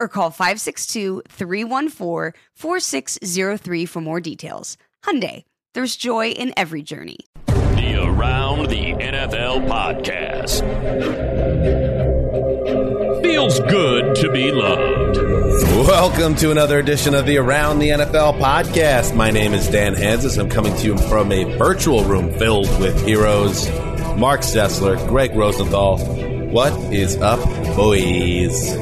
or call 562-314-4603 for more details. Hyundai, there's joy in every journey. The Around the NFL podcast. Feels good to be loved. Welcome to another edition of the Around the NFL podcast. My name is Dan Hanzus. I'm coming to you from a virtual room filled with heroes. Marc Sessler, Greg Rosenthal. What is up, boys?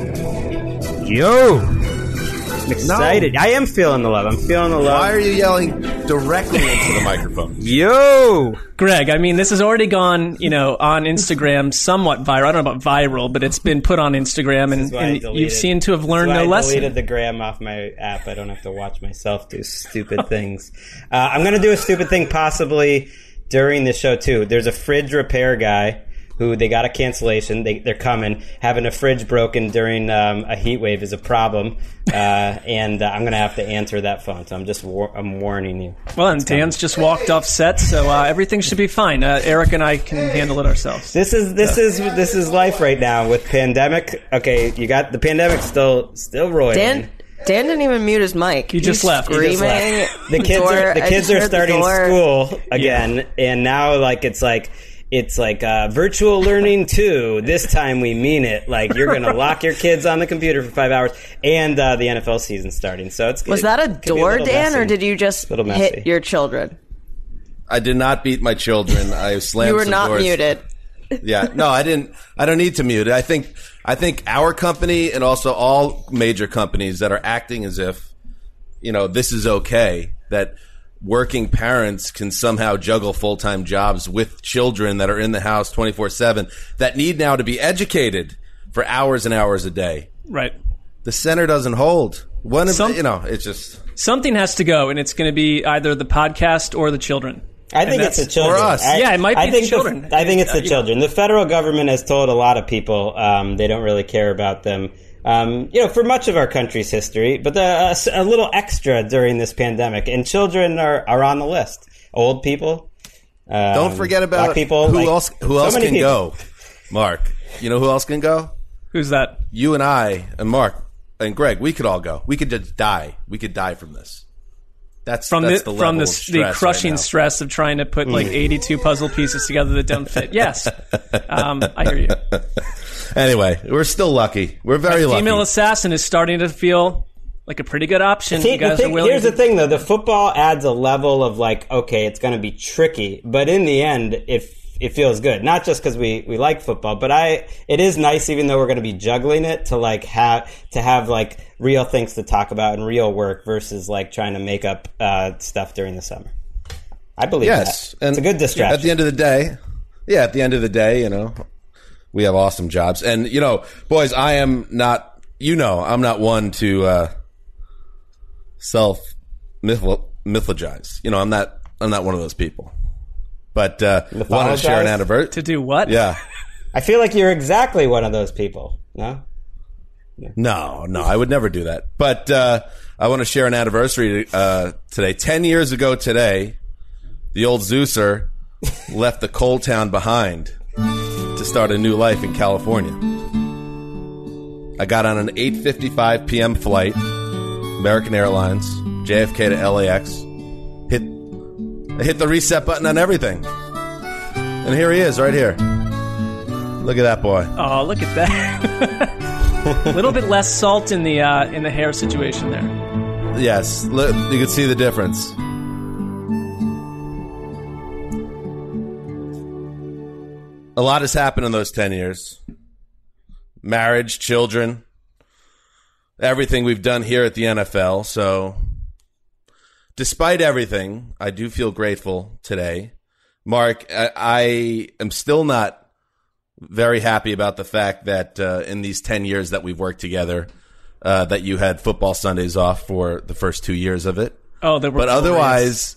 Yo! I'm excited. I am feeling the love. I'm feeling the love. Why are you yelling directly into the microphone? Yo! Greg, I mean, this has already gone, you know, on Instagram somewhat viral. I don't know about viral, but it's been put on Instagram, and, why I and deleted- you've seemed to have learned That's why no I lesson. deleted the gram off my app. I don't have to watch myself do stupid things. Uh, I'm going to do a stupid thing possibly during the show too. There's a fridge repair guy who they got a cancellation. They, they're coming. Having a fridge broken during um, a heat wave is a problem, uh, and uh, I'm going to have to answer that phone. So I'm just war- I'm warning you. Well, and Dan's just walked off set, so uh, everything should be fine. Uh, Eric and I can handle it ourselves. This is this is this is life right now with pandemic. Okay, you got the pandemic still still roiling. Dan Dan didn't even mute his mic. You just He's left. You Just Screaming. left. The kids door. are the kids are starting school again, and now like it's like it's like uh, virtual learning too. This time we mean it. Like you're gonna lock your kids on the computer for five hours, and uh, the NFL season starting. So it's Was it that a could be door, little Dan, messy. or did you just hit your children? I did not beat my children. I slammed. You were some not doors. muted. Yeah, no, I didn't. I don't need to mute it. I think. I think our company and also all major companies that are acting as if, you know, this is okay. That working parents can somehow juggle full time jobs with children that are in the house twenty four seven that need now to be educated for hours and hours a day. Right. The center doesn't hold. One of Some- you know, it's just Something has to go, and it's going to be either the podcast or the children. I think it's the children. for us. I- Yeah, it might be I the think children. I think it's the children. The federal government has told a lot of people um, they don't really care about them. Um, you know, for much of our country's history, but the, uh, a little extra during this pandemic, and children are, are on the list. Old people. Um, don't forget about black people. who like, else who so else can people. go. Mark, you know who else can go? Who's that? you and I and Mark and Greg, we could all go. We could just die. We could die from this. That's From that's the, the, from level the, of the crushing right stress of trying to put like 82 puzzle pieces together that don't fit. Yes. Um, I hear you. Anyway, we're still lucky. We're very lucky. Female assassin is starting to feel like a pretty good option. See, you guys the are thing, willing here's to- the thing, though: the football adds a level of like, okay, it's going to be tricky, but in the end, it it feels good. Not just because we we like football, but I it is nice, even though we're going to be juggling it, to like have to have like real things to talk about and real work versus like trying to make up uh, stuff during the summer. I believe yes, that. it's a good distraction. At the end of the day, yeah, at the end of the day, you know, we have awesome jobs, and you know, boys, I am not. You know, I'm not one to uh, self mythologize. You know, I'm not. I'm not one of those people. But uh, want to share an Mythologize? anniversary. To do what? Yeah. I feel like you're exactly one of those people. No, No, no, I would never do that. But uh, I want to share an anniversary uh, today. Ten years ago today, the old Zeuser left the coal town behind to start a new life in California. I got on an 8:55 p.m. flight, American Airlines, JFK to LAX. Hit, I hit the reset button on everything, and here he is, right here. Look at that boy. Oh, look at that. A little bit less salt in the uh, in the hair situation there. Yes, you can see the difference. A lot has happened in those 10 years marriage, children, everything we've done here at the NFL. So, despite everything, I do feel grateful today. Mark, I, I am still not very happy about the fact that uh, in these 10 years that we've worked together, uh, that you had football Sundays off for the first two years of it. Oh, there were But otherwise,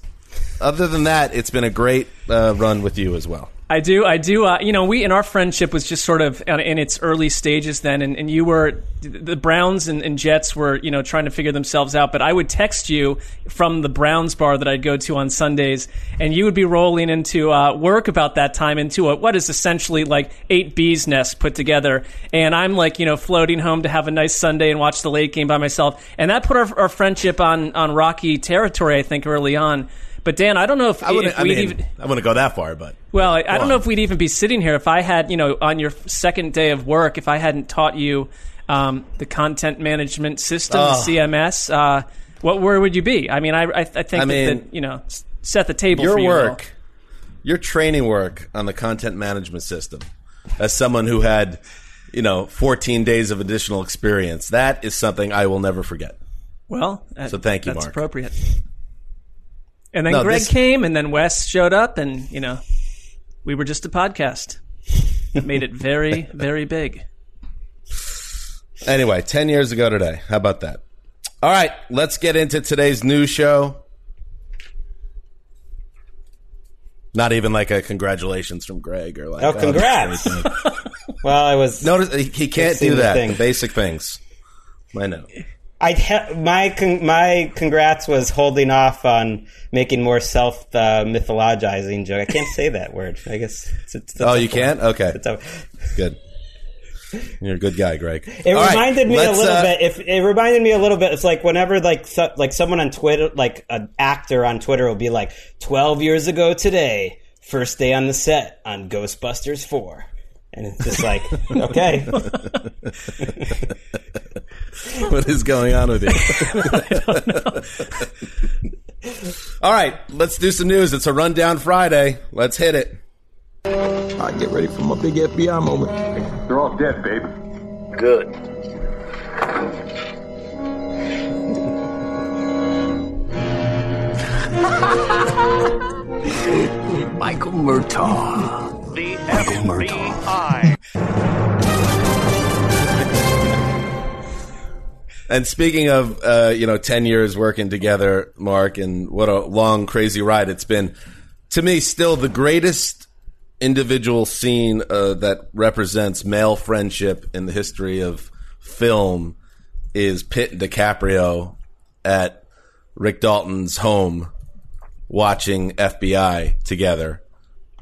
other than that, it's been a great uh, run with you as well. I do, I do. Uh, you know, we and our friendship was just sort of in in its early stages then, and, and you were the Browns and, and Jets were you know trying to figure themselves out. But I would text you from the Browns bar that I'd go to on Sundays, and you would be rolling into uh, work about that time into a, what is essentially like eight bees nest put together. And I'm like you know floating home to have a nice Sunday and watch the late game by myself, and that put our, our friendship on on rocky territory. I think early on. But Dan, I don't know if, I wouldn't, if I we'd mean, even. I wouldn't go that far, but Well, I, I don't on. know if we'd even be sitting here if I had, you know, on your second day of work, if I hadn't taught you um, the content management system, Oh. CMS. Uh, what where would you be? I mean, I, I, I think that, mean, that, you know, set the table your for you work, your training work on the content management system, as someone who had, you know, 14 days of additional experience, that is something I will never forget. Well, So thank you, that's Mark. appropriate. And then No, Greg this- came, and then Wes showed up, and you know, we were just a podcast. That made it very, very big. Anyway, 10 years ago today. How about that? All right, let's get into today's news show. Not even like a congratulations from Greg or like Oh, oh congrats. is well, I was. Notice he- he can't Fixing do the that. thing. Basic things. I know. I ha- my con- my congrats was holding off on making more self uh, mythologizing joke. I can't say that word. I guess. It's, it's, Oh, you can't? Okay. Good. You're a good guy, Greg. It All right, reminded me a little uh, bit. If it reminded me a little bit, it's like whenever like so, like someone on Twitter, like an actor on Twitter, will be like, 12 years ago today, first day on the set on Ghostbusters four, and it's just like, okay, what is going on with you? All right, let's do some news. It's a rundown Friday. Let's hit it. I get ready for my big FBI moment. They're all dead, babe. Good. Michael Murtaugh. The Michael FBI. And speaking of, uh, you know, 10 years working together, Mark, and what a long, crazy ride it's been. To me, still the greatest individual scene uh, that represents male friendship in the history of film is Pitt and DiCaprio at Rick Dalton's home watching FBI together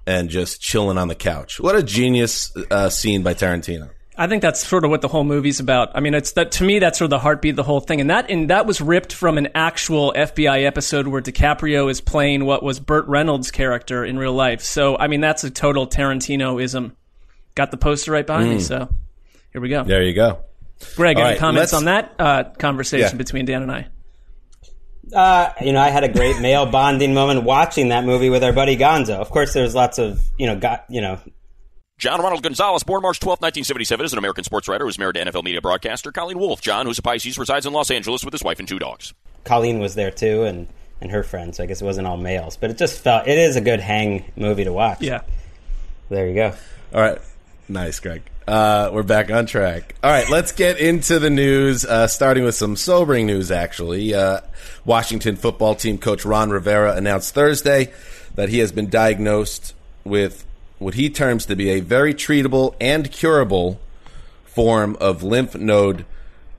and just chilling on the couch. What a genius uh, scene by Tarantino. I think that's sort of what the whole movie's about. I mean, it's that to me that's sort of the heartbeat of the whole thing, and that and that was ripped from an actual FBI episode where DiCaprio is playing what was Burt Reynolds' character in real life. So, I mean, that's a total Tarantinoism. Got the poster right behind me, so here we go. There you go. Greg, All any right, comments on that uh, conversation Yeah. between Dan and I? Uh, you know, I had a great male bonding moment watching that movie with our buddy Gonzo. Of course, there's lots of you know, got you know, John Ronald Gonzalez, born March 12, 1977, is an American sports writer who's married to NFL media broadcaster Colleen Wolfe. John, who's a Pisces, resides in Los Angeles with his wife and two dogs. Colleen was there too, and and her friends. So I guess it wasn't all males, but it just felt it is a good hang movie to watch. Yeah. There you go. All right. Nice, Greg. Uh, we're back on track. All right, let's get into the news, uh, starting with some sobering news, actually. Uh, Washington football team coach Ron Rivera announced Thursday that he has been diagnosed with what he terms to be a very treatable and curable form of lymph node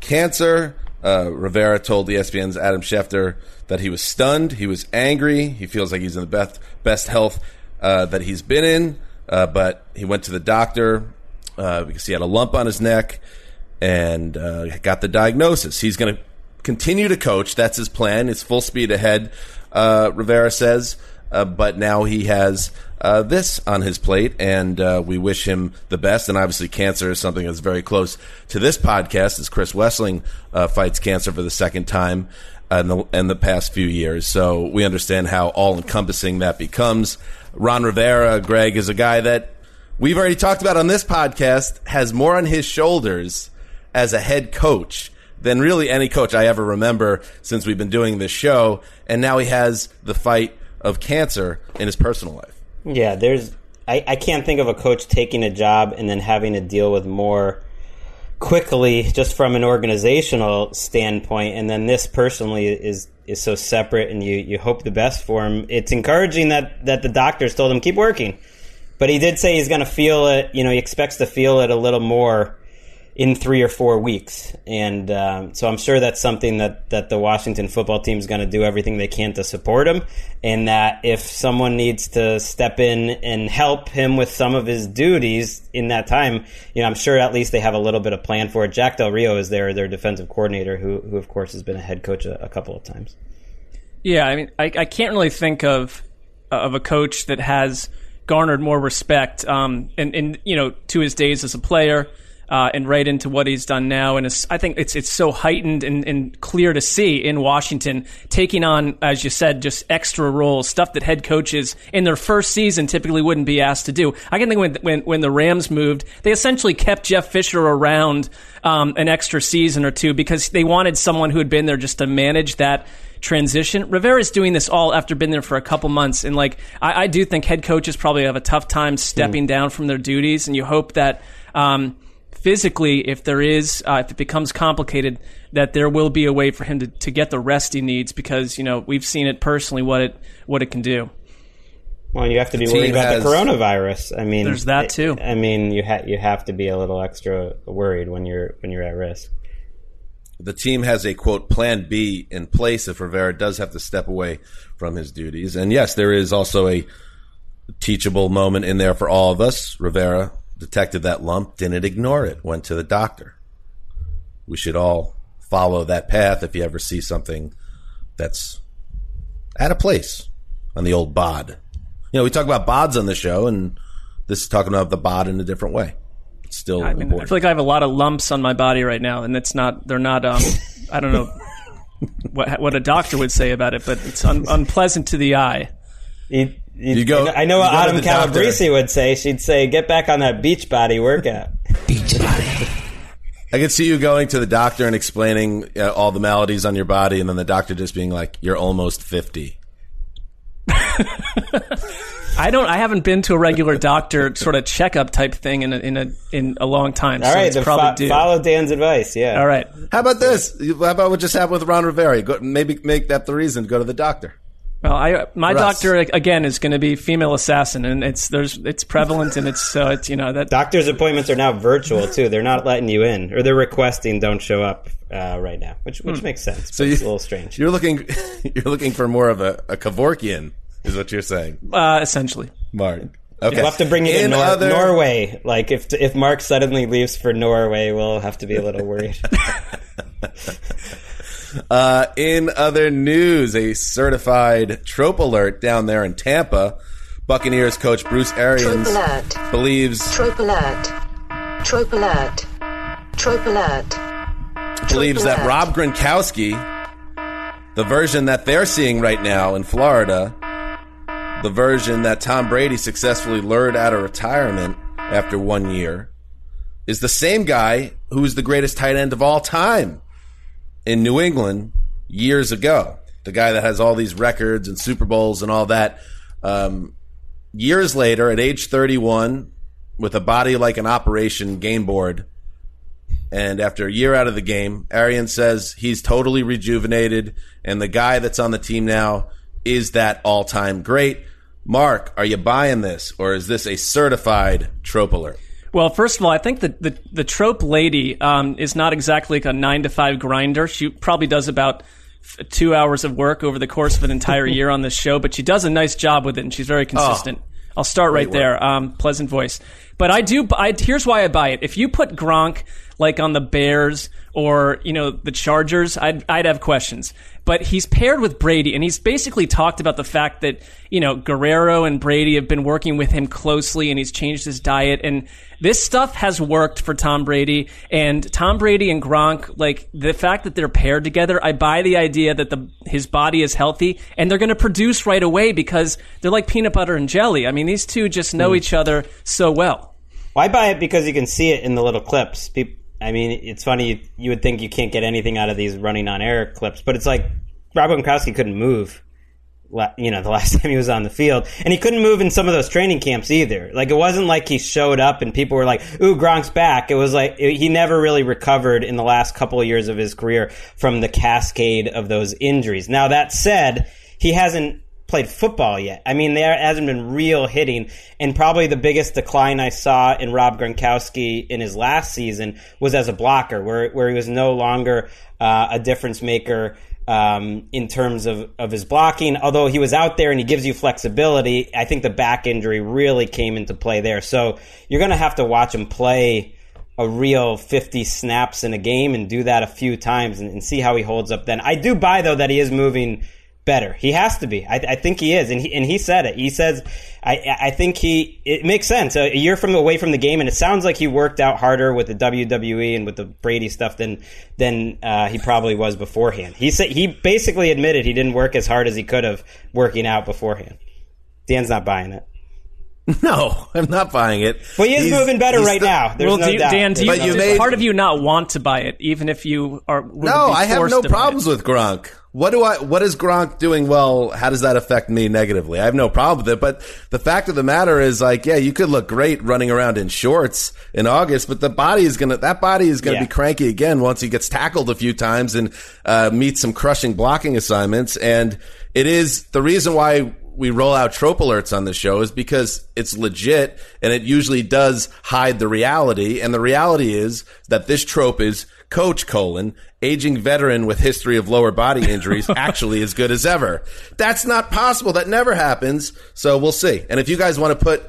cancer. Uh, Rivera told the ESPN's Adam Schefter that he was stunned, he was angry, he feels like he's in the best best health uh, that he's been in, uh, but he went to the doctor uh, because he had a lump on his neck and uh, got the diagnosis. He's going to continue to coach. That's his plan. It's full speed ahead. Uh, Rivera says, but now he has uh, this on his plate, and uh, we wish him the best. And obviously, cancer is something that's very close to this podcast, as Chris Wesseling uh, fights cancer for the second time in the, in the past few years. So we understand how all encompassing that becomes. Ron Rivera, Greg, is a guy that we've already talked about on this podcast, has more on his shoulders as a head coach than really any coach I ever remember since we've been doing this show. And now he has the fight of cancer in his personal life. Yeah, there's. I, I can't think of a coach taking a job and then having to deal with more quickly, just from an organizational standpoint. And then this personally is is so separate, and you you hope the best for him. It's encouraging that that the doctors told him keep working, but he did say he's going to feel it. You know, he expects to feel it a little more in three or four weeks. And um, so I'm sure that's something that, that the Washington football team is going to do everything they can to support him. And that if someone needs to step in and help him with some of his duties in that time, you know, I'm sure at least they have a little bit of plan for it. Jack Del Rio is there, their defensive coordinator, who, who of course has been a head coach a, a couple of times. Yeah, I mean, I, I can't really think of of a coach that has garnered more respect, um, and, and you know, to his days as a player uh, and right into what he's done now. And I think it's it's so heightened and, and, clear to see in Washington taking on, as you said, just extra roles, stuff that head coaches in their first season typically wouldn't be asked to do. I can think when when, when the Rams moved, they essentially kept Jeff Fisher around um, an extra season or two because they wanted someone who had been there just to manage that transition. Rivera's doing this all after being there for a couple months, and like I, I do think head coaches probably have a tough time stepping mm. down from their duties, and you hope that. Um, physically, if there is, uh, if it becomes complicated, that there will be a way for him to, to get the rest he needs because you know we've seen it personally what it what it can do. Well, you have to be worried about has, the coronavirus. I mean, there's that too. I mean, you ha- you have to be a little extra worried when you're when you're at risk. The team has a quote plan B in place if Rivera does have to step away from his duties, and yes, there is also a teachable moment in there for all of us. Rivera detected that lump, didn't ignore it, went to the doctor. We should all follow that path if you ever see something that's at a place on the old bod. You know, we talk about bods on the show, and this is talking about the bod in a different way. It's still I, mean, I feel like I have a lot of lumps on my body right now, and it's not. They're not. Um, I don't know what what a doctor would say about it, but it's un, unpleasant to the eye. It, you go. I know what Autumn Calabrese would say. She'd say, "Get back on that beach body workout." beach body. I could see you going to the doctor and explaining uh, all the maladies on your body, and then the doctor just being like, "You're almost 50. I don't. I haven't been to a regular doctor sort of checkup type thing in a in a in a long time. All so right, probably fo- follow Dan's advice. Yeah. All right. How about this? How about what just happened with Ron Rivera? Go, maybe make that the reason to go to the doctor. Well, I my doctor again is going to be female assassin, and it's there's it's prevalent, and it's so it's you know that doctors' appointments are now virtual too. They're not letting you in, or they're requesting don't show up uh, right now, which which hmm. makes sense. So you, it's a little strange. You're looking you're looking for more of a, a Kevorkian, is what you're saying? Uh, essentially, Mark. Okay. We'll have to bring it in to Nor- other... Norway. Like if if Mark suddenly leaves for Norway, we'll have to be a little worried. Uh, in other news, a certified trope alert down there in Tampa. Buccaneers coach Bruce Arians trope believes trope alert, trope alert, trope alert, believes that Rob Gronkowski, the version that they're seeing right now in Florida, the version that Tom Brady successfully lured out of retirement after one year, is the same guy who is the greatest tight end of all time in New England years ago. The guy that has all these records and Super Bowls and all that. Um, years later, at age 31, with a body like an operation game board, and after a year out of the game, Arians says he's totally rejuvenated, and the guy that's on the team now is that all time great. Mark, are you buying this, or is this a certified trope alert? Well, first of all, I think that the, the trope lady um, is not exactly like a nine to five grinder. She probably does about f- two hours of work over the course of an entire year on this show, but she does a nice job with it, and she's very consistent. I'll start right there. Um, pleasant voice. But I do. I, here's why I buy it. If you put Gronk like on the Bears or you know the Chargers, I'd I'd have questions. But he's paired with Brady, and he's basically talked about the fact that you know Guerrero and Brady have been working with him closely, and he's changed his diet, and this stuff has worked for Tom Brady. And Tom Brady and Gronk, like the fact that they're paired together, I buy the idea that the his body is healthy, and they're going to produce right away because they're like peanut butter and jelly. I mean, these two just know hmm. each other so well. Well, I buy it because you can see it in the little clips. I mean, it's funny. You, you would think you can't get anything out of these running on air clips, but it's like Rob Gronkowski couldn't move. You know, the last time he was on the field, and he couldn't move in some of those training camps either. Like it wasn't like he showed up and people were like, "Ooh, Gronk's back." It was like he never really recovered in the last couple of years of his career from the cascade of those injuries. Now that said, he hasn't played football yet. I mean, there hasn't been real hitting, and probably the biggest decline I saw in Rob Gronkowski in his last season was as a blocker, where where he was no longer uh, a difference maker. Um, in terms of, of his blocking, although he was out there and he gives you flexibility, I think the back injury really came into play there. So you're going to have to watch him play a real 50 snaps in a game and do that a few times and, and see how he holds up then. I do buy though that he is moving better. He has to be. I, I think he is, and he and he said it. He says, I I think he. It makes sense. A year from away from the game, and it sounds like he worked out harder with the WWE and with the Brady stuff than than uh, he probably was beforehand. He said he basically admitted he didn't work as hard as he could have working out beforehand. Dan's not buying it. No, I'm not buying it. But he is He's- moving better right still- now. There's well, no do you, doubt. Dan, do you, But you does made- part of you not want to buy it, even if you are? would No, be I have no to buy it? problems with Gronk. What do I? What is Gronk doing well? How does that affect me negatively? I have no problem with it. But the fact of the matter is, like, yeah, you could look great running around in shorts in August, but the body is gonna that body is gonna Yeah. be cranky again once he gets tackled a few times and uh, meets some crushing blocking assignments. And it is the reason why we roll out trope alerts on the show is because it's legit and it usually does hide the reality. And the reality is that this trope is coach colon aging veteran with history of lower body injuries actually as good as ever. That's not possible. That never happens. So we'll see. And if you guys want to put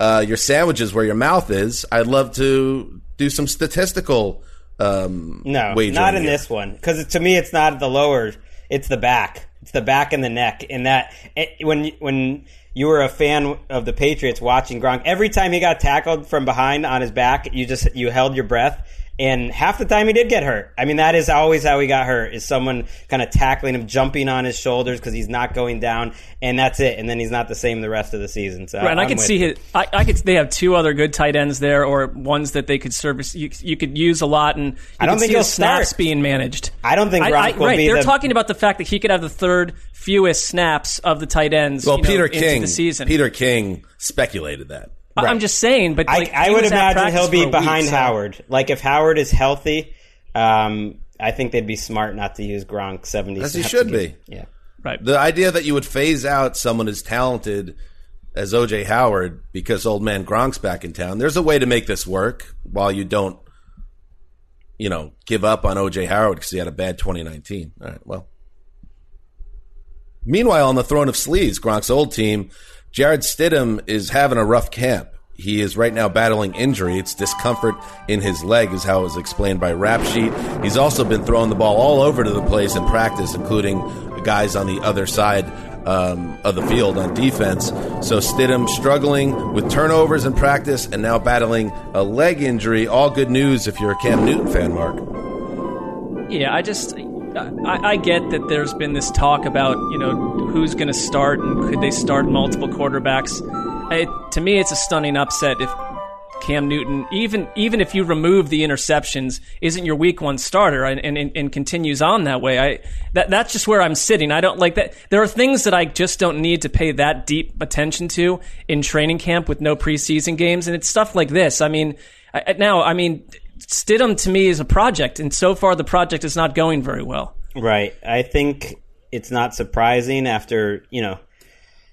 uh, your sandwiches where your mouth is, I'd love to do some statistical um, No, not in here. this one. Because to me, it's not the lower; it's the back. It's the back and the neck. And that it, when when you were a fan of the Patriots watching Gronk, every time he got tackled from behind on his back, you just you held your breath. And half the time he did get hurt. I mean, that is always how he got hurt: is someone kind of tackling him, jumping on his shoulders because he's not going down, and that's it. And then he's not the same the rest of the season. So Right, and I I'm could see you. his. I, I could. They have two other good tight ends there, or ones that they could service. You, you could use a lot, and you I don't think see he'll the snaps start. being managed. I don't think I- Gronk I- will right, be they're the- talking about the fact that he could have the third fewest snaps of the tight ends. Well, you know, Peter into King, the season. Peter King speculated that. I- I'm just saying, but like, I, I would imagine he'll be a week, behind so- Howard. Like if Howard is healthy, um, I think they'd be smart not to use Gronk seventy. As he should be. Yeah. Right. The idea that you would phase out someone as talented as OJ Howard because old man Gronk's back in town. There's a way to make this work while you don't, you know, give up on OJ Howard because he had a bad 2019. All right, well. Meanwhile, on the throne of sleaze, Gronk's old team, Jarrett Stidham is having a rough camp. He is right now battling injury. It's discomfort in his leg, is how it was explained by Rap Sheet. He's also been throwing the ball all over to the place in practice, including guys on the other side um, of the field on defense. So Stidham struggling with turnovers in practice and now battling a leg injury. All good news if you're a Cam Newton fan, Mark. Yeah, I just I, I get that there's been this talk about you know who's going to start and could they start multiple quarterbacks. It, to me, it's a stunning upset if Cam Newton, even even if you remove the interceptions, isn't your week one starter and, and, and continues on that way. I that that's just where I'm sitting. I don't like that. There are things that I just don't need to pay that deep attention to in training camp with no preseason games, and it's stuff like this. I mean, I, now I mean. Stidham to me is a project, and so far the project is not going very well. Right. I think it's not surprising after, you know,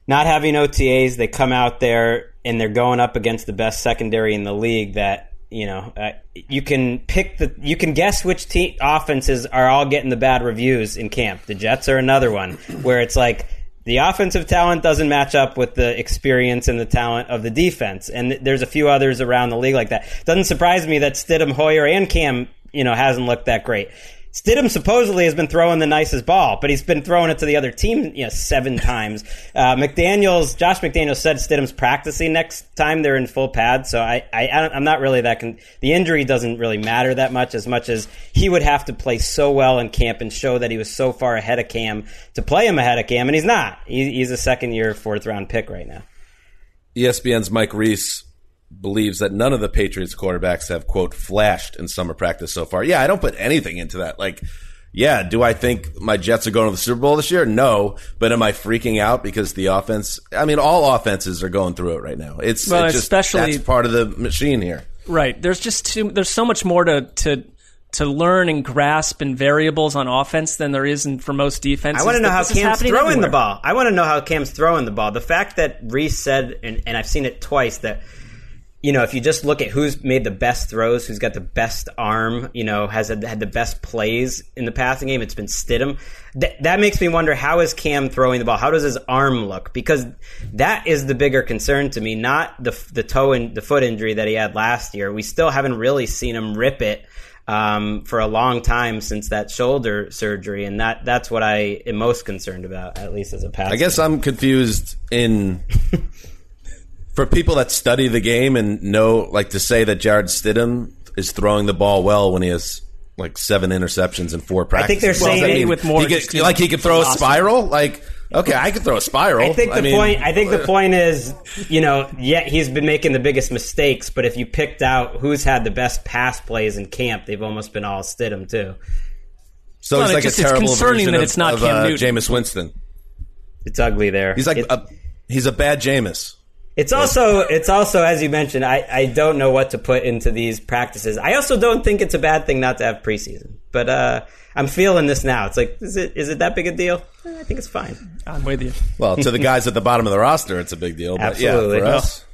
not having OTAs, they come out there and they're going up against the best secondary in the league. That you know, uh, you can pick the, you can guess which team offenses are all getting the bad reviews in camp. The Jets are another one where it's like the offensive talent doesn't match up with the experience and the talent of the defense. And there's a few others around the league like that. Doesn't surprise me that Stidham, Hoyer, and Cam, you know, hasn't looked that great. Stidham supposedly has been throwing the nicest ball, but he's been throwing it to the other team, you know, seven times. Uh, McDaniel's, Josh McDaniels said Stidham's practicing next time they're in full pad, so I, I, I'm not really that. Con- the injury doesn't really matter that much, as much as he would have to play so well in camp and show that he was so far ahead of Cam to play him ahead of Cam, and he's not. He, he's a second year, fourth round pick right now. ESPN's Mike Reiss believes that none of the Patriots quarterbacks have quote flashed in summer practice so far. Yeah, I don't put anything into that. Like, yeah, do I think my Jets are going to the Super Bowl this year? No, but am I freaking out because the offense? I mean, all offenses are going through it right now. It's, Well, it's just, especially- that's part of the machine here. Right. There's just too, there's so much more to to to learn and grasp and variables on offense than there is in, for most defenses. I want to know how Cam's happening throwing the ball. I want to know how Cam's throwing the ball. The fact that Reiss said, and, and I've seen it twice, that you know, if you just look at who's made the best throws, who's got the best arm, you know, has had, had the best plays in the passing game, it's been Stidham. Th- that makes me wonder how is Cam throwing the ball? How does his arm look? Because that is the bigger concern to me, not the the toe and the foot injury that he had last year. We still haven't really seen him rip it um, for a long time since that shoulder surgery, and that that's what I am most concerned about, at least as a pass. I guess I'm confused in for people that study the game and know, like, to say that Jarrett Stidham is throwing the ball well when he has like seven interceptions and four I think they're What does saying that it mean? with more He could- like he could throw a spiral. Like, okay, I could throw a spiral. I think the mean, point. I think the point is, you know, yeah, he's been making the biggest mistakes, but if you picked out who's had the best pass plays in camp, they've almost been all Stidham too. So Well, he's it like just- a it's terrible concerning version that of, it's not of, Cam uh, Newton. Jameis Winston. It's ugly there. He's like It- a, he's a bad Jameis. It's also it's also as you mentioned, I, I don't know what to put into these practices. I also don't think it's a bad thing not to have preseason. But uh, I'm feeling this now. It's like is it is it that big a deal? Eh, I think it's fine. I'm with you. Well, to the guys at the bottom of the roster, it's a big deal. But Absolutely. Yeah, for us.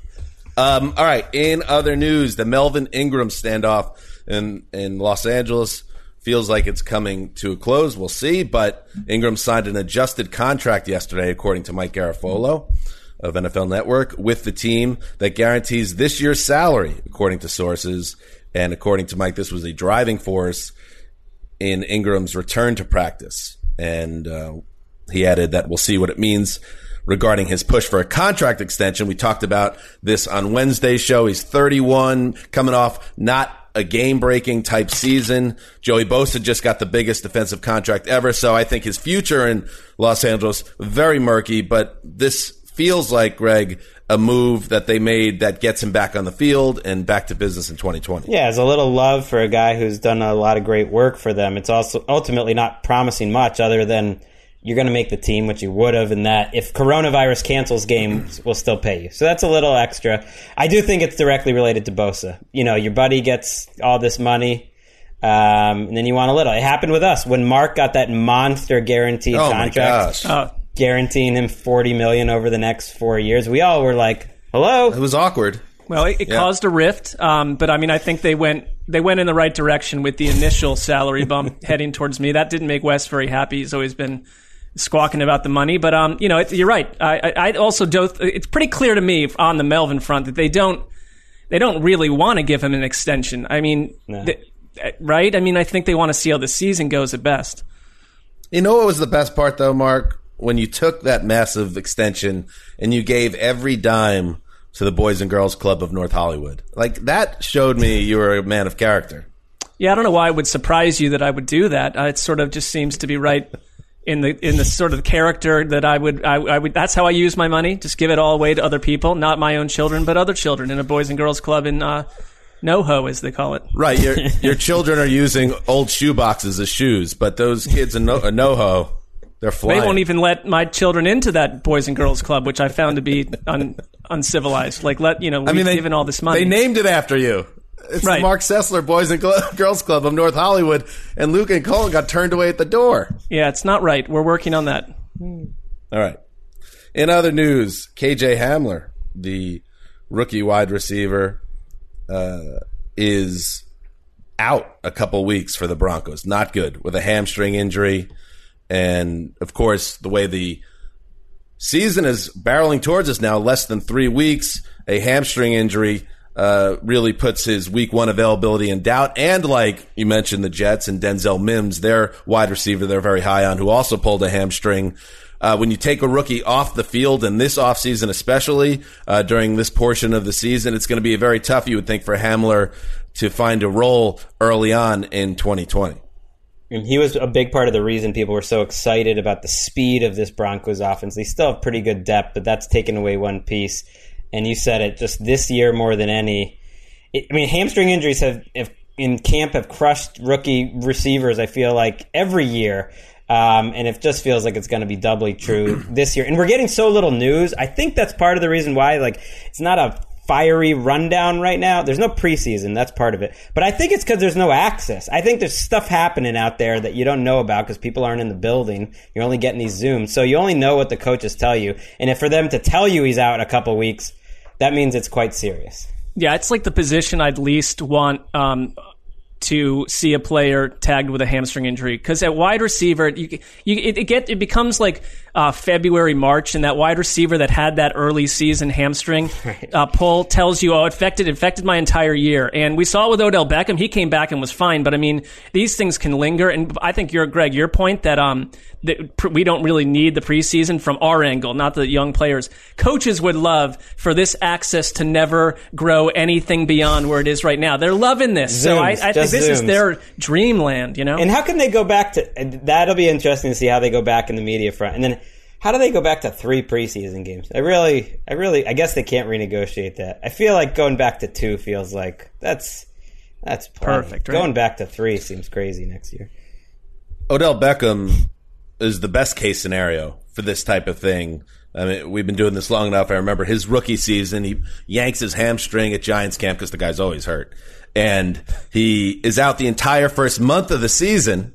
Um, all right. In other news, the Melvin Ingram standoff in in Los Angeles feels like it's coming to a close. We'll see. But Ingram signed an adjusted contract yesterday, according to Mike Garafolo of NFL Network, with the team that guarantees this year's salary, according to sources. And according to Mike, this was a driving force in Ingram's return to practice. And uh, he added that we'll see what it means regarding his push for a contract extension. We talked about this on Wednesday's show. He's 31, coming off not a game breaking type season. Joey Bosa just got the biggest defensive contract ever. So I think his future in Los Angeles, very murky, but this feels like, Greg, a move that they made that gets him back on the field and back to business in 2020. Yeah, it's a little love for a guy who's done a lot of great work for them. It's also ultimately not promising much other than you're going to make the team, which you would have, and that if coronavirus cancels games, we'll still pay you. So that's a little extra. I do think it's directly related to Bosa. You know, your buddy gets all this money. Um, and then you want a little. It happened with us when Mark got that monster guaranteed Oh my contract, gosh. Uh, guaranteeing him forty million over the next four years. We all were like, "Hello, It was awkward. Well, it, it Yeah. caused a rift, um, but I mean, I think they went they went in the right direction with the initial salary bump heading towards me. That didn't make Wes very happy. He's always been squawking about the money, but um, you know, it, you're right. I, I, I also don't. It's pretty clear to me on the Melvin front that they don't they don't really want to give him an extension. I mean, th- right? I mean, I think they want to see how the season goes at best. You know what was the best part though, Mark? When you took that massive extension and you gave every dime to the Boys and Girls Club of North Hollywood. Like that showed me you were a man of character. Yeah, I don't know why it would surprise you that I would do that. Uh, it sort of just seems to be right in the in the sort of character that I would I, I would. That's how I use my money. Just give it all away to other people, not my own children, but other children in a boys and girls club in uh, NoHo, as they call it. Right, your your children are using old shoe boxes as shoes, but those kids in no, NoHo, they're flying. They won't even let my children into that boys and girls club, which I found to be un, uncivilized. Like let you know, we've I mean, they given all this money. They named it after you. It's Right. the Marc Sessler Boys and Girls Club of North Hollywood, and Luke and Colin got turned away at the door. yeah, it's not right. We're working on that. All right. In other news, KJ Hamler, the rookie wide receiver, uh, is out a couple weeks for the Broncos. Not good with a hamstring injury. And of course, the way the season is barreling towards us now, less than three weeks, a hamstring injury uh, really puts his week one availability in doubt. And like you mentioned, the Jets and Denzel Mims, their wide receiver, they're very high on, who also pulled a hamstring. Uh, when you take a rookie off the field in this offseason, especially uh, during this portion of the season, it's going to be very tough, you would think, for Hamler to find a role early on in 2020. And he was a big part of the reason people were so excited about the speed of this Broncos offense. They still have pretty good depth, but that's taken away one piece. And you said it just this year more than any. It, I mean, hamstring injuries have, have in camp have crushed rookie receivers. I feel like every year. Um, and it just feels like it's going to be doubly true this year. And we're getting so little news. I think that's part of the reason why, like, it's not a fiery rundown right now. There's no preseason. That's part of it. But I think it's because there's no access. I think there's stuff happening out there that you don't know about because people aren't in the building. You're only getting these Zooms. So you only know what the coaches tell you. And if for them to tell you he's out in a couple weeks, that means it's quite serious. Yeah, it's like the position I'd least want um, to see a player tagged with a hamstring injury because at wide receiver, you, you it, it get it becomes like uh, February, March, and that wide receiver that had that early season hamstring right. uh, pull tells you, oh, it affected it affected my entire year. And we saw it with Odell Beckham; he came back and was fine. But I mean, these things can linger. And I think you're Greg, your point that um that we don't really need the preseason from our angle, not the young players. Coaches would love for this access to never grow anything beyond where it is right now. They're loving this, Zooms, so I, I think this zooms. is their dreamland. You know, and how can they go back to? That'll be interesting to see how they go back in the media front, and then how do they go back to three preseason games? I really, I really, I guess they can't renegotiate that. I feel like going back to two feels like that's that's plenty. Perfect, right? Going back to three seems crazy next year. Odell Beckham is the best case scenario for this type of thing. I mean, we've been doing this long enough. I remember his rookie season, he yanks his hamstring at Giants camp because the guy's always hurt. And he is out the entire first month of the season.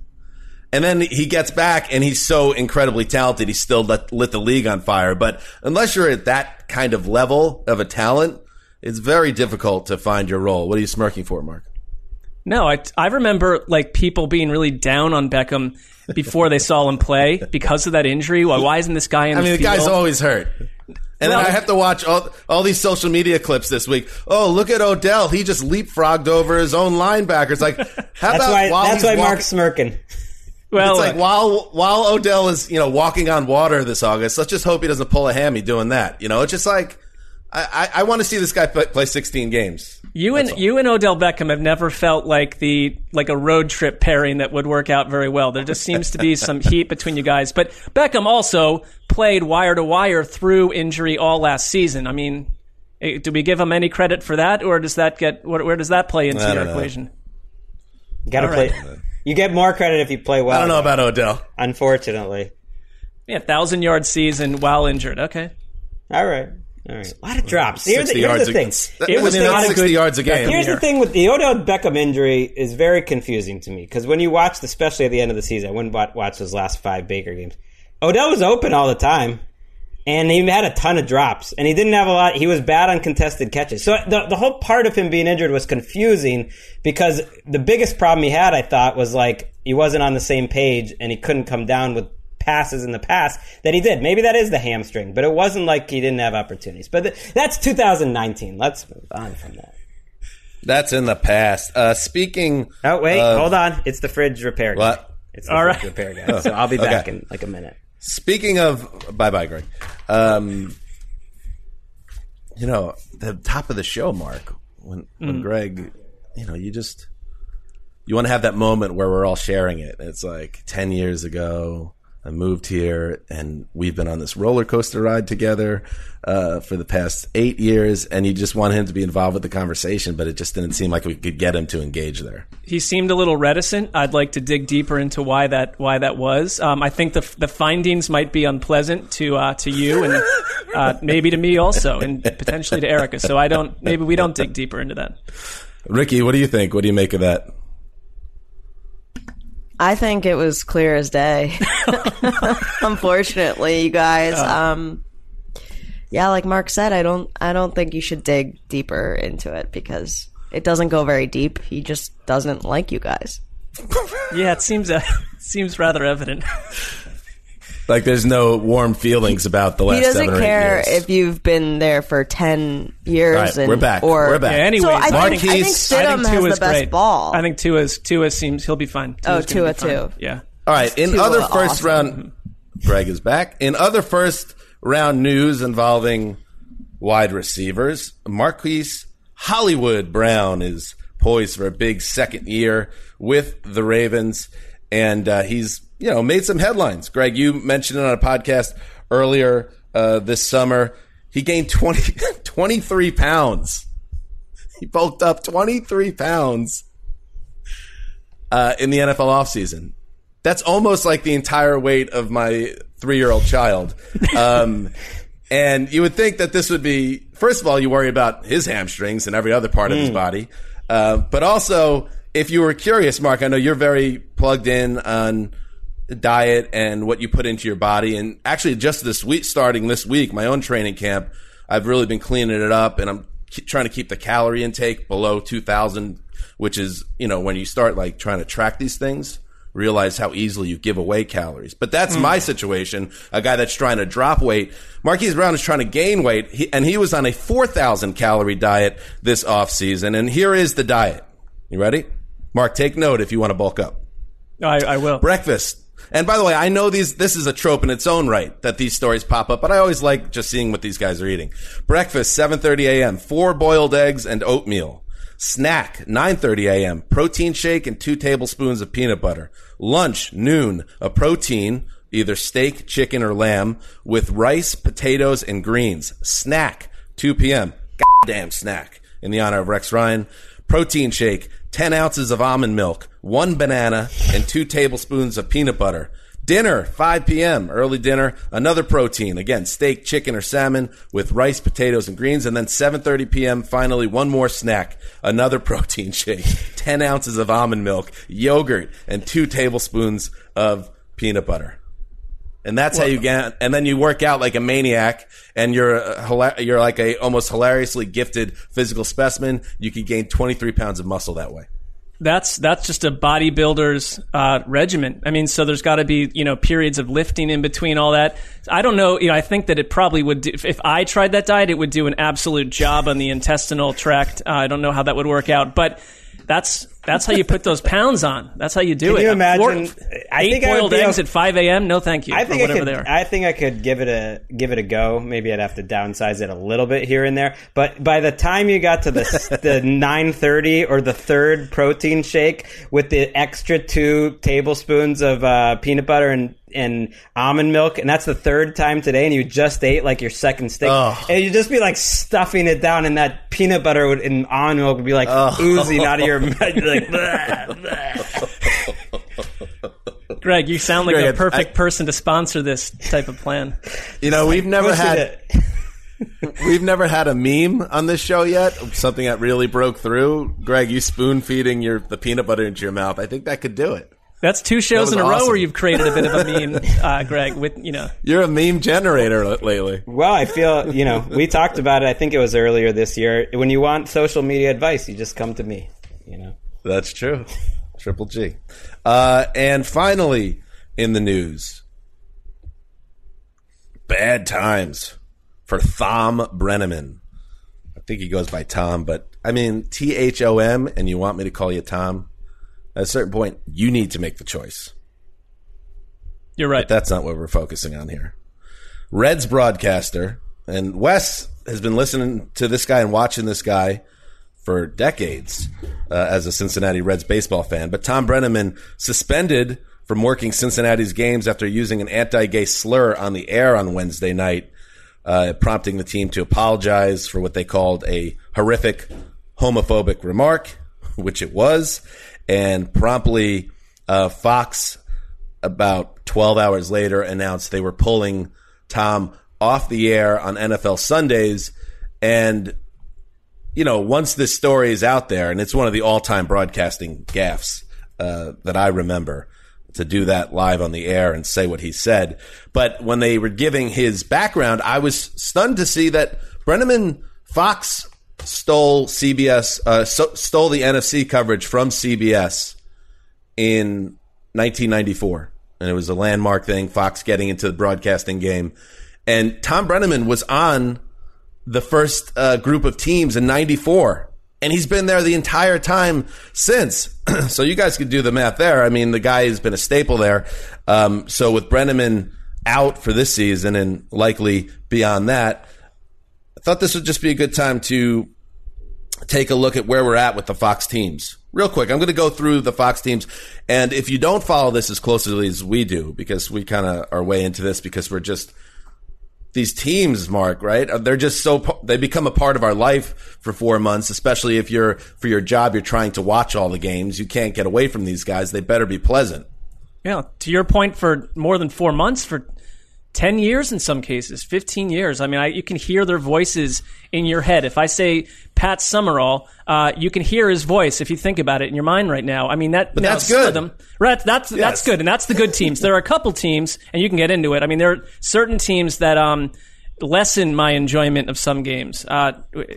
And then he gets back and he's so incredibly talented. He still lit, lit the league on fire. But unless you're at that kind of level of a talent, it's very difficult to find your role. What are you smirking for, Mark? No, I, I remember like people being really down on Beckham before they saw him play because of that injury. Why, why isn't this guy in I the mean, the field? guy's always hurt. And Well- then I have to watch all, all these social media clips this week. Oh, look at Odell. He just leapfrogged over his own linebackers. Like, how That's about why. while That's he's why walking- Mark's smirking. well, it's like uh, while while Odell is you know walking on water this August, let's just hope he doesn't pull a hammy doing that. You know, it's just like I I, I want to see this guy play, play 16 games. You and you and Odell Beckham have never felt like the like a road trip pairing that would work out very well. There just seems to be some heat between you guys. But Beckham also played wire to wire through injury all last season. I mean, eh, do we give him any credit for that, or does that get where, where does that play into I your know. equation? You gotta All play. right. You get more credit if you play well. I don't know about Odell. Unfortunately. Yeah, thousand yard season while injured. Okay, All right. All right. A lot of drops. Here's, 60 the, here's yards. the a- thing. that- It I was mean, not that's a good yards a game. Here's the thing with the Odell Beckham injury is very confusing to me because when you watched, especially at the end of the season, I wouldn't watch those last five Baker games. Odell was open all the time, and he had a ton of drops, and he didn't have a lot. He was bad on contested catches. So the the whole part of him being injured was confusing because the biggest problem he had, I thought, was like he wasn't on the same page, and he couldn't come down with passes in the past that he did. Maybe that is the hamstring, but it wasn't like he didn't have opportunities. But th- that's 2019. Let's move on from that. That's in the past. Uh, speaking. Oh wait, of- hold on. It's the fridge repair. Guy. What? It's the All fridge right. repair guy. So I'll be Okay. back in like a minute. Speaking of, bye bye, Greg. Um, you know, the top of the show, Mark, when when Mm. Greg, you know, you just you want to have that moment where we're all sharing it. It's like ten years ago. I moved here, and we've been on this roller coaster ride together uh, for the past eight years. And you just want him to be involved with the conversation, but it just didn't seem like we could get him to engage there. he seemed a little reticent. I'd like to dig deeper into why that why that was. Um, I think the the findings might be unpleasant to uh, to you and uh, maybe to me also, and potentially to Erica. So I don't. Maybe we don't dig deeper into that. Ricky, what do you think? What do you make of that? I think it was clear as day. Unfortunately, you guys. Uh. Um, yeah, like Mark said, I don't I don't think you should dig deeper into it because it doesn't go very deep. He just doesn't like you guys. Yeah, it seems uh, seems rather evident. Like there's no warm feelings about the last. he doesn't seven or eight care years. if you've been there for ten years. All right, and, we're back. Or, We're back. Yeah, anyways, So I think, I think Marquise- I Stidham think has Tua's the best great. ball. I think Tua's Tua seems he'll be fine. Oh, Tua's gonna Tua too. Yeah. All right. In Tua, other first awesome. round, Greg is back. In other first round news involving wide receivers, Marquise Hollywood Brown is poised for a big second year with the Ravens, and uh, he's you know made some headlines. Greg, you mentioned it on a podcast earlier uh, this summer. He gained 20, 23 pounds. He bulked up 23 pounds uh, in the NFL offseason. That's almost like the entire weight of my three year old child. Um, and you would think that this would be, first of all, you worry about his hamstrings and every other part of his body. Uh, but also, if you were curious, Marc, I know you're very plugged in on diet and what you put into your body. And actually, just this week, starting this week, my own training camp, I've really been cleaning it up and I'm trying to keep the calorie intake below 2000, which is, you know, when you start like trying to track these things, realize how easily you give away calories. But that's my mm. situation. A guy that's trying to drop weight. Marquise Brown is trying to gain weight. He, and he was on a 4,000 calorie diet this off season. And here is the diet. You ready? Marc, take note if you want to bulk up I, I will. breakfast. And by the way, I know these, this is a trope in its own right that these stories pop up, but I always like just seeing what these guys are eating. Breakfast, 7.30 a.m., four boiled eggs and oatmeal. Snack, 9.30 a.m., protein shake and two tablespoons of peanut butter. Lunch, noon, a protein, either steak, chicken, or lamb with rice, potatoes, and greens. Snack, 2 p.m. Goddamn snack in the honor of Rex Ryan. Protein shake, 10 ounces of almond milk, one banana, and two tablespoons of peanut butter. Dinner, 5 p.m. Early dinner, another protein. Again, steak, chicken, or salmon with rice, potatoes, and greens. And then 7.30 p.m. Finally, one more snack. Another protein shake. 10 ounces of almond milk, yogurt, and two tablespoons of peanut butter. And that's how you get, and then you work out like a maniac, and you're a, hila- you're like a almost hilariously gifted physical specimen. You could gain 23 pounds of muscle that way. That's that's just a bodybuilder's uh, regimen. I mean, so there's got to be you know periods of lifting in between all that. I don't know. You know, I think that it probably would. Do, if, if I tried that diet, it would do an absolute job on the intestinal tract. Uh, I don't know how that would work out, but that's that's how you put those pounds on. That's how you do Can it. you Uh, imagine- four- I eight boiled eggs at 5 a.m. No, thank you. I think I could. I think I could give it a give it a go. Maybe I'd have to downsize it a little bit here and there. But by the time you got to the the nine thirty or the third protein shake with the extra two tablespoons of uh, peanut butter and and almond milk, and that's the third time today, and you just ate like your second steak, Ugh. and you'd just be like stuffing it down, and that peanut butter would, and almond milk would be like oozing out of your mouth, like. "Bleh, bleh." Greg, you sound like Greg, a I- perfect person to sponsor this type of plan. You know, we've never had to- we've never had a meme on this show yet. Something that really broke through. Greg, you spoon feeding your the peanut butter into your mouth. I think that could do it. That's two shows was in a row where you've created a bit of a meme, uh, Greg. With you know, You're a meme generator lately. Well, I feel, you know, we talked about it. I think it was earlier this year. When you want social media advice, you just come to me, you know. That's true. Triple G. Uh, and finally, in the news, bad times for Thom Brenneman. I think he goes by Tom, but I mean T H O M, and you want me to call you Tom? At a certain point, you need to make the choice. you're right. That's not what we're focusing on here. Reds broadcaster, and Wes has been listening to this guy and watching this guy for decades uh, as a Cincinnati Reds baseball fan. But Thom Brenneman suspended from working Cincinnati's games after using an anti-gay slur on the air on Wednesday night, uh, prompting the team to apologize for what they called a horrific homophobic remark, which it was, and promptly uh, Fox about 12 hours later announced they were pulling Tom off the air on NFL Sundays. And, you know, once this story is out there, and it's one of the all time broadcasting gaffes uh, that I remember, to do that live on the air and say what he said. But when they were giving his background, I was stunned to see that Brenneman Fox stole CBS, uh, so, stole the NFC coverage from CBS in 1994. And it was a landmark thing, Fox getting into the broadcasting game. And Thom Brenneman was on the first uh, group of teams in 94 and he's been there the entire time since. so you guys could do the math there. I mean, the guy has been a staple there. Um, so with Brenneman out for this season and likely beyond that, thought this would just be a good time to take a look at where we're at with the Fox teams. Real quick, I'm going to go through the Fox teams. And if you don't follow this as closely as we do, because we kind of are way into this because we're just – these teams, Marc, right? Uh, they're just so, they become a part of our life for four months, especially if you're, for your job, you're trying to watch all the games. You can't get away from these guys. They better be pleasant. Yeah. To your point, for more than four months, for 10 years in some cases, 15 years. I mean, I, you can hear their voices in your head. If I say Pat Summerall, uh, you can hear his voice if you think about it in your mind right now. I mean, that, but that's good. Them, right. That's, yes. that's good. And that's the good teams. There are a couple teams, and you can get into it. I mean, there are certain teams that, um, lessen my enjoyment of some games. Uh,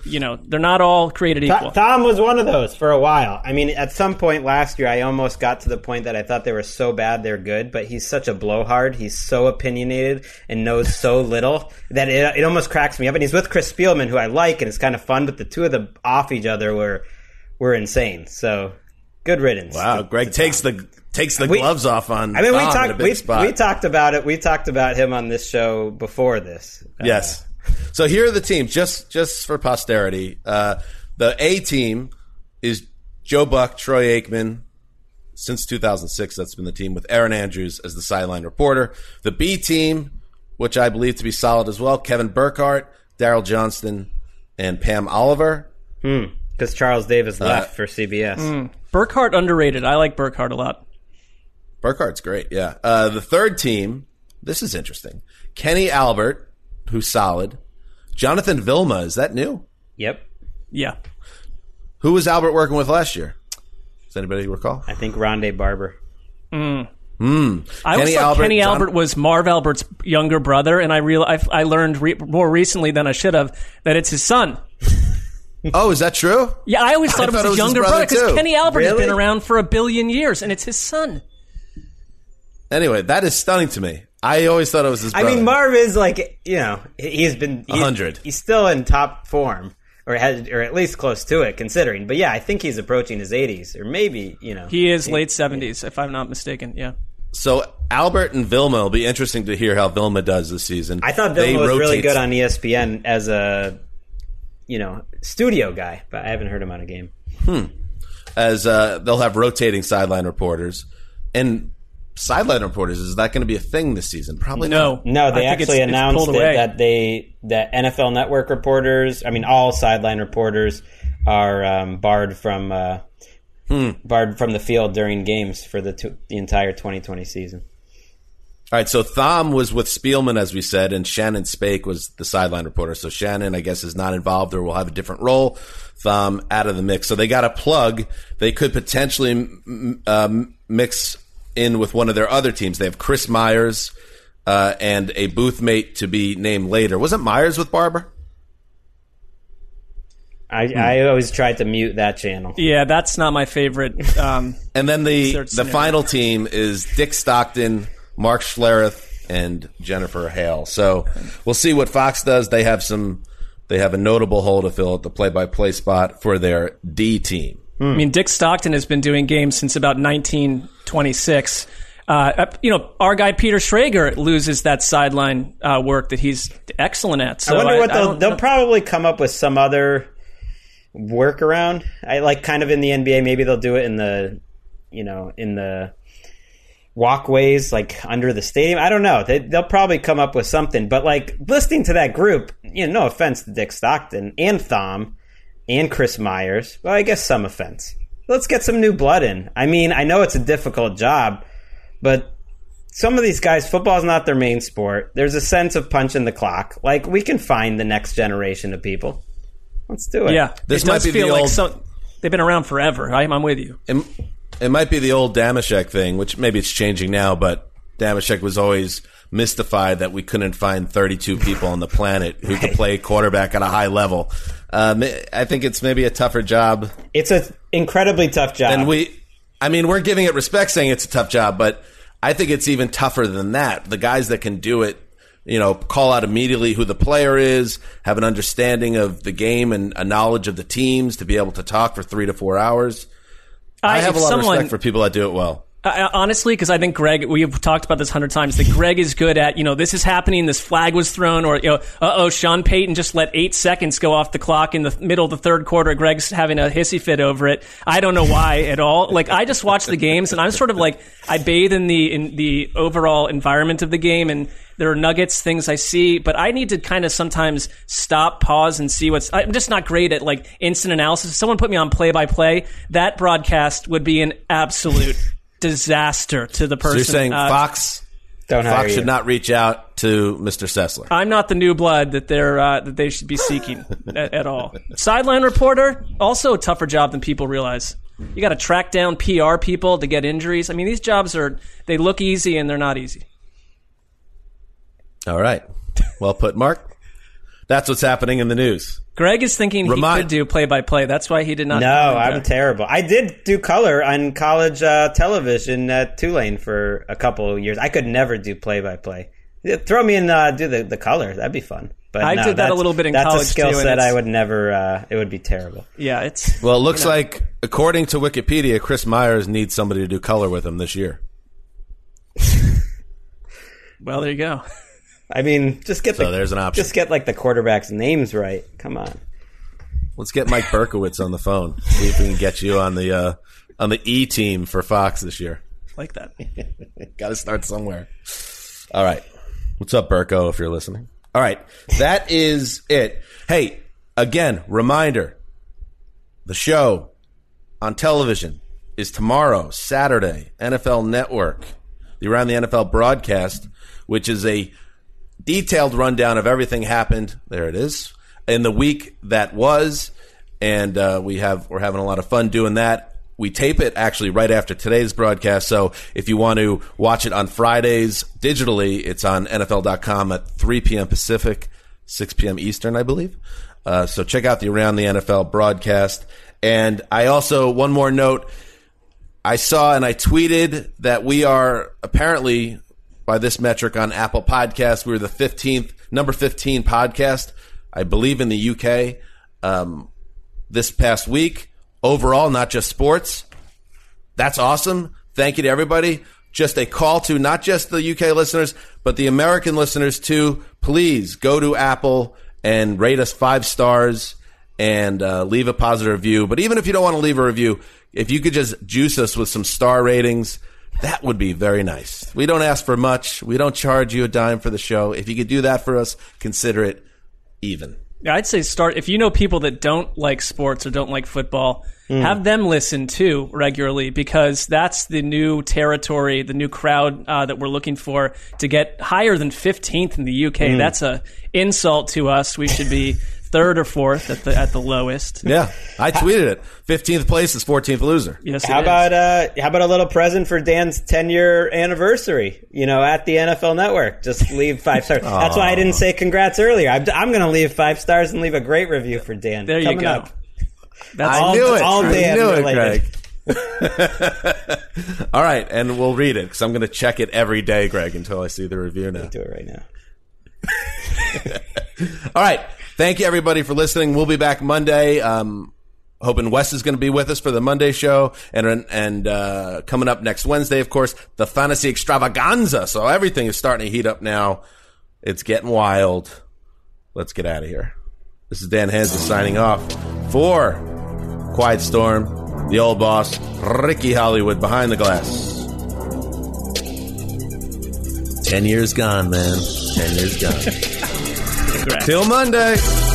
you know, they're not all created equal. Tom was one of those for a while. I mean, at some point last year, I almost got to the point that I thought they were so bad they're good, but he's such a blowhard. He's so opinionated and knows so little that it, it almost cracks me up. And he's with Chris Spielman, who I like, and it's kind of fun, but the two of them off each other were, were insane. So good riddance. Wow. Greg takes the takes the we, gloves off on. I mean, we talked we, we, talked about it. We talked about him on this show before this. Uh, yes. So here are the teams, just just for posterity. Uh, the A team is Joe Buck, Troy Aikman. Since 2006, that's been the team with Erin Andrews as the sideline reporter. The B team, which I believe to be solid as well, Kevin Burkhardt, Daryl Johnston, and Pam Oliver. Hmm. Because Charles Davis left uh, for CBS. Mm. Burkhardt underrated. I like Burkhardt a lot. Burkhardt's great. Yeah. Uh, the third team. This is interesting. Kenny Albert, who's solid. Jonathan Vilma. Is that new? Yep. Yeah. Who was Albert working with last year? Does anybody recall? I think Rondé Barber. Mm. Mm. I always Kenny thought Albert, Kenny John- Albert was Marv Albert's younger brother, and I real I, I learned re- more recently than I should have that it's his son. oh, is that true? Yeah, I always thought I it was thought his it was younger his brother because Kenny Albert really? has been around for a billion years, and it's his son. Anyway, that is stunning to me. I always thought it was his. Brother. I mean, Marv is like you know he's been hundred. He's still in top form, or has, or at least close to it, considering. But yeah, I think he's approaching his eighties, or maybe you know he is late seventies, if I'm not mistaken. Yeah. So Albert and Vilma will be interesting to hear how Vilma does this season. I thought Vilma they was really good on ESPN as a you know studio guy, but I haven't heard him on a game. Hmm. As uh, they'll have rotating sideline reporters, and sideline reporters. Is that going to be a thing this season? Probably no. Not. No, they actually it's, announced it's it, that they that NFL Network reporters, I mean all sideline reporters, are um, barred from uh, hmm. barred from the field during games for the t- the entire 2020 season. All right, so Thom was with Spielman, as we said, and Shannon Spake was the sideline reporter. So Shannon, I guess, is not involved or will have a different role. Thom out of the mix. So they got a plug. They could potentially um, mix in with one of their other teams. They have Chris Myers uh, and a booth mate to be named later. Wasn't Myers with Barber? I, hmm. I always tried to mute that channel. Yeah, that's not my favorite. Um, and then the the final team is Dick Stockton, Mark Schlereth, and Jennifer Hale. So we'll see what Fox does. They have some. They have a notable hole to fill at the play-by-play spot for their D team. Hmm. I mean, Dick Stockton has been doing games since about 1926. Uh, you know, our guy Peter Schrager loses that sideline uh, work that he's excellent at. So I wonder what I, they'll, I they'll probably come up with some other workaround. I like kind of in the NBA, maybe they'll do it in the, you know, in the walkways like under the stadium. I don't know. They, will probably come up with something. But like listening to that group, you know, no offense to Dick Stockton and Thom and Chris Myers. Well, I guess some offense. Let's get some new blood in. I mean, I know it's a difficult job, but some of these guys, football is not their main sport. There's a sense of punching the clock. Like we can find the next generation of people. Let's do it. Yeah, this it might be feel like old... some, they've been around forever. I'm, I'm with you. It, it might be the old Damashek thing, which maybe it's changing now, but Damashek was always mystified that we couldn't find 32 people on the planet who could play quarterback at a high level. Um, I think it's maybe a tougher job It's an incredibly tough job. And we. I mean, we're giving it respect, saying it's a tough job, but I think it's even tougher than that. The guys that can do it, you know, call out immediately who the player is, have an understanding of the game and a knowledge of the teams to be able to talk for three to four hours. I, have a lot someone, of respect for people that do it well. Honestly, because I think Greg, we've talked about this hundred times, that Greg is good at, you know, this is happening, this flag was thrown, or, you know, uh oh, Sean Payton just let eight seconds go off the clock in the middle of the third quarter. Greg's having a hissy fit over it. I don't know why at all. Like, I just watch the games and I'm sort of like, I bathe in the, in the overall environment of the game and there are nuggets, things I see, but I need to kind of sometimes stop, pause, and see what's. I'm just not great at like instant analysis. If someone put me on play by play, that broadcast would be an absolute disaster to the So person. you're saying Uh, Fox, Don't Fox should you. not reach out to Mr. Sessler. I'm not the new blood that they're uh, that they should be seeking at, at all. Sideline reporter, also a tougher job than people realize. You got to track down PR people to get injuries. I mean, these jobs are they look easy and they're not easy. All right. Well put, Marc. That's what's happening in the news. Greg is thinking he could do play by play. That's why he did not. No, I'm terrible. I did do color on college uh, television at Tulane for a couple of years. I could never do play by play. Throw me in, uh, do the, the color. That'd be fun. But I no, did that a little bit in that's college, a skill too, set I would never. Uh, it would be terrible. Yeah, it's Well, it looks like, according to Wikipedia, Chris Myers needs somebody to do color with him this year. well. There you go. I mean, just get So the, there's an option. Just get like the quarterbacks' names right. Come on. Let's get Mike Berkowitz on the phone. See if we can get you on the uh, on the E team for Fox this year. Like that. Got to start somewhere. All right. What's up, Burko, if you're listening? All right. That is it. Hey, again, reminder the show on television is tomorrow, Saturday, NFL Network, the Around the NFL broadcast, which is a detailed rundown of everything happened. There it is in the week that was, and uh, we have we're having a lot of fun doing that. We tape it actually right after today's broadcast. So if you want to watch it on Fridays digitally, it's on NFL.com at 3 p.m. Pacific, 6 p.m. Eastern, I believe. Uh, so check out the Around the NFL broadcast. And I also one more note. I saw and I tweeted that we are apparently by this metric on Apple Podcasts, we were the 15th, number 15 podcast, I believe in the UK, um, this past week. Overall, not just sports. That's awesome. Thank you to everybody. Just a call to not just the UK listeners, but the American listeners too. Please go to Apple and rate us five stars and uh, leave a positive review. But even if you don't want to leave a review, if you could just juice us with some star ratings, that would be very nice. We don't ask for much. We don't charge you a dime for the show. If you could do that for us, consider it even. Yeah, I'd say start if you know people that don't like sports or don't like football, have them listen too regularly because that's the new territory, the new crowd uh, that we're looking for to get higher than 15th in the UK. That's a insult to us. We should be third or fourth at the at the lowest. Yeah, I tweeted it. 15th place is 14th loser. Yes, it How is. about uh, how about a little present for Dan's ten year anniversary? You know, at the NFL Network, just leave five stars. That's why I didn't say congrats earlier. I'm, I'm going to leave five stars and leave a great review for Dan. There you Coming go. Up. That's I all- knew it. all I Dan knew it. Greg. All right, and we'll read it because I'm going to check it every day, Greg, until I see the review now. Do it right now. All right. Thank you, everybody, for listening. We'll be back Monday. Um, hoping Wes is going to be with us for the Monday show, and and uh, coming up next Wednesday, of course, the fantasy extravaganza. So everything is starting to heat up now. It's getting wild. Let's get out of here. This is Dan Hanzus signing off for Quiet Storm, the old boss, Ricky Hollywood behind the glass. Ten years gone, man. Ten years gone. Till Monday.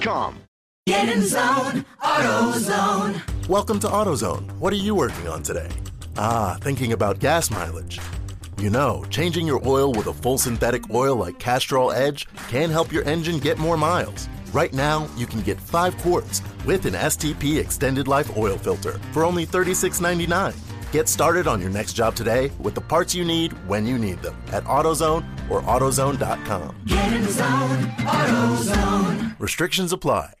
Get in zone, AutoZone. Welcome to AutoZone. What are you working on today? Ah, thinking about gas mileage. You know, changing your oil with a full synthetic oil like Castrol Edge can help your engine get more miles. Right now, you can get 5 quarts with an STP extended life oil filter for only $36.99. Get started on your next job today with the parts you need when you need them at AutoZone or AutoZone.com. Get in zone, AutoZone. Restrictions apply.